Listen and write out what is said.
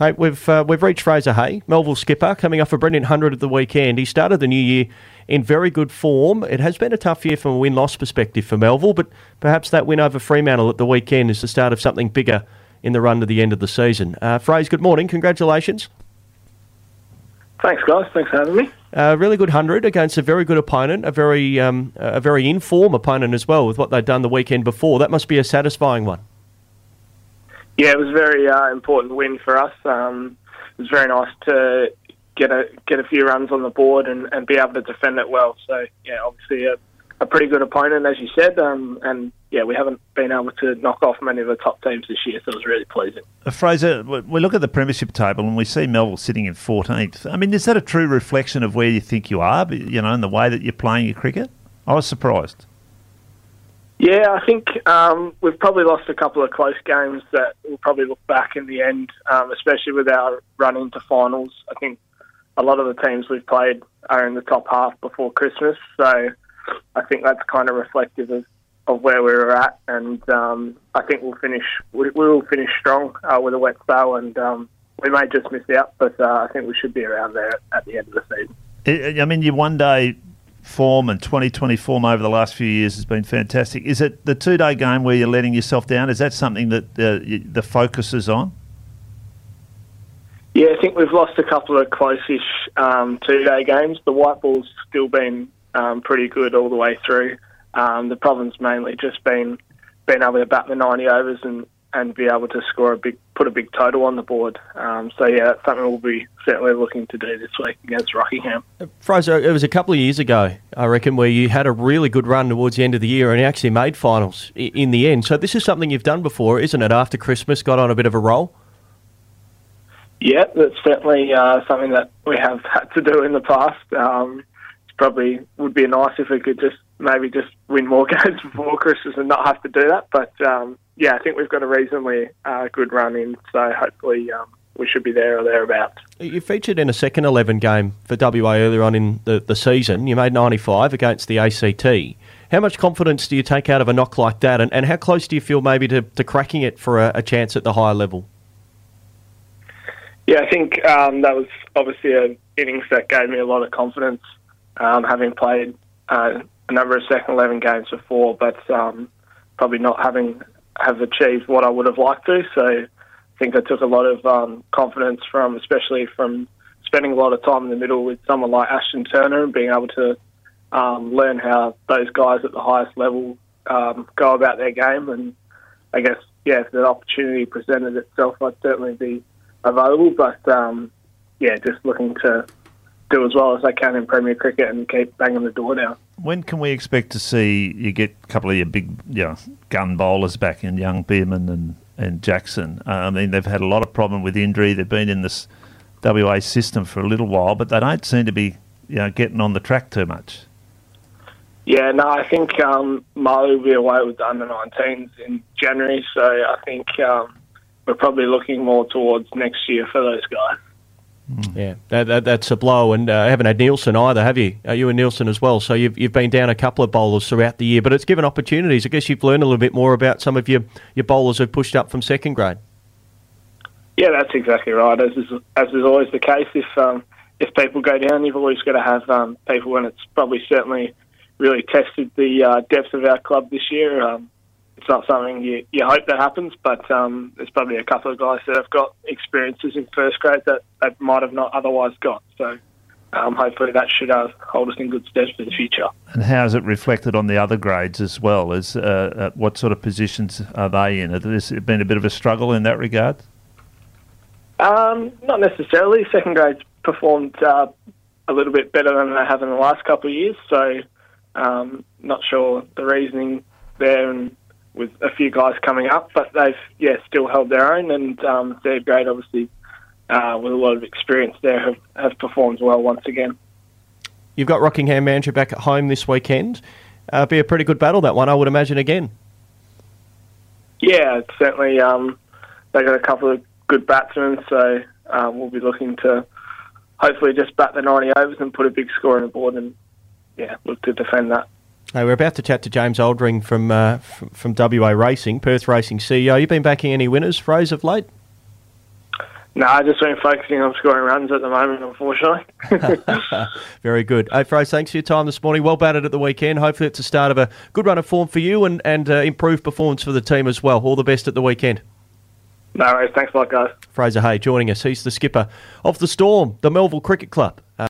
Hey, we've uh, we've reached Fraser Hay, Melville skipper, coming off a brilliant hundred at the weekend. He started the new year in very good form. It has been a tough year from a win loss perspective for Melville, but perhaps that win over Fremantle at the weekend is the start of something bigger in the run to the end of the season. Uh, Fraser, good morning. Congratulations. Thanks, guys. Thanks for having me. A really good hundred against a very good opponent, a very um, a very in form opponent as well, with what they'd done the weekend before. That must be a satisfying one. Yeah, it was a very uh, important win for us. Um, it was very nice to get a get a few runs on the board and, and be able to defend it well. So yeah, obviously a, a pretty good opponent, as you said, um, and yeah, we haven't been able to knock off many of the top teams this year, so it was really pleasing. Uh, Fraser, we look at the premiership table and we see Melville sitting in 14th. I mean, is that a true reflection of where you think you are, you know, in the way that you're playing your cricket? I was surprised. Yeah, I think um, we've probably lost a couple of close games that we'll probably look back in the end, um, especially with our run into finals. I think a lot of the teams we've played are in the top half before Christmas, so I think that's kind of reflective of, of where we were at, and um, I think we'll finish we, will finish strong uh, with a wet spell, and um, we may just miss out, but uh, I think we should be around there at the end of the season. I mean, you one day form and 2020 form over the last few years has been fantastic. Is it the two day game where you're letting yourself down? Is that something that uh, the focus is on? Yeah, I think we've lost a couple of close-ish um, two-day games. The white ball's still been um, pretty good all the way through. Um, the problem's mainly just been being able to bat the 90 overs and and be able to score a big, put a big total on the board. Um, so yeah, that's something we'll be certainly looking to do this week against Rockingham. Fraser, it was a couple of years ago, I reckon, where you had a really good run towards the end of the year and you actually made finals in the end. So this is something you've done before, isn't it? After Christmas, got on a bit of a roll. Yeah, that's certainly uh, something that we have had to do in the past. Um, it's probably would be nice if we could just maybe just win more games before Christmas and not have to do that. But um, yeah, I think we've got a reasonably uh, good run in, so hopefully um, we should be there or thereabouts. You featured in a second 11 game for WA earlier on in the, the season. You made 95 against the ACT. How much confidence do you take out of a knock like that, and, and how close do you feel maybe to, to cracking it for a, a chance at the higher level? Yeah, I think um, that was obviously an innings that gave me a lot of confidence, um, having played uh, a number of second 11 games before, but um, probably not having have achieved what I would have liked to. So I think I took a lot of um, confidence from, especially from spending a lot of time in the middle with someone like Ashton Turner and being able to um, learn how those guys at the highest level um, go about their game. And I guess, yeah, if the opportunity presented itself, I'd certainly be available. But um, yeah, just looking to do as well as I can in Premier Cricket and keep banging the door down. When can we expect to see you get a couple of your big you know, gun bowlers back in young Bierman and, and Jackson? Uh, I mean, they've had a lot of problem with injury. They've been in this WA system for a little while, but they don't seem to be you know, getting on the track too much. Yeah, no, I think um, Mo will be away with the under 19s in January, so I think um, we're probably looking more towards next year for those guys. Mm. Yeah, that, that, that's a blow, and uh, haven't had Nielsen either, have you? Uh, you and Nielsen as well. So you've you've been down a couple of bowlers throughout the year, but it's given opportunities. I guess you've learned a little bit more about some of your, your bowlers who've pushed up from second grade. Yeah, that's exactly right. As is, as is always the case, if um, if people go down, you've always got to have um, people, and it's probably certainly really tested the uh, depth of our club this year. Um, it's not something you, you hope that happens, but um, there's probably a couple of guys that have got experiences in first grade that they might have not otherwise got. So um, hopefully that should uh, hold us in good stead for the future. And how is it reflected on the other grades as well? As uh, what sort of positions are they in? Has it been a bit of a struggle in that regard? Um, not necessarily. Second grades performed uh, a little bit better than they have in the last couple of years, so um, not sure the reasoning there and with a few guys coming up, but they've yeah still held their own, and um, third grade obviously uh, with a lot of experience there have, have performed well once again. You've got Rockingham Mandurah back at home this weekend. Uh, be a pretty good battle that one, I would imagine again. Yeah, certainly. Um, they got a couple of good batsmen, so um, we'll be looking to hopefully just bat the 90 overs and put a big score on the board and yeah, look to defend that. Hey, we're about to chat to James Oldring from, uh, from, from WA Racing, Perth Racing CEO. You've been backing any winners, Rose, of late? No, I've just been focusing on scoring runs at the moment, unfortunately. Very good. Hey, Fraser, thanks for your time this morning. Well batted at the weekend. Hopefully, it's a start of a good run of form for you and, and uh, improved performance for the team as well. All the best at the weekend. no worries. Thanks a lot, guys. Fraser Hay joining us. He's the skipper of the Storm, the Melville Cricket Club. Uh,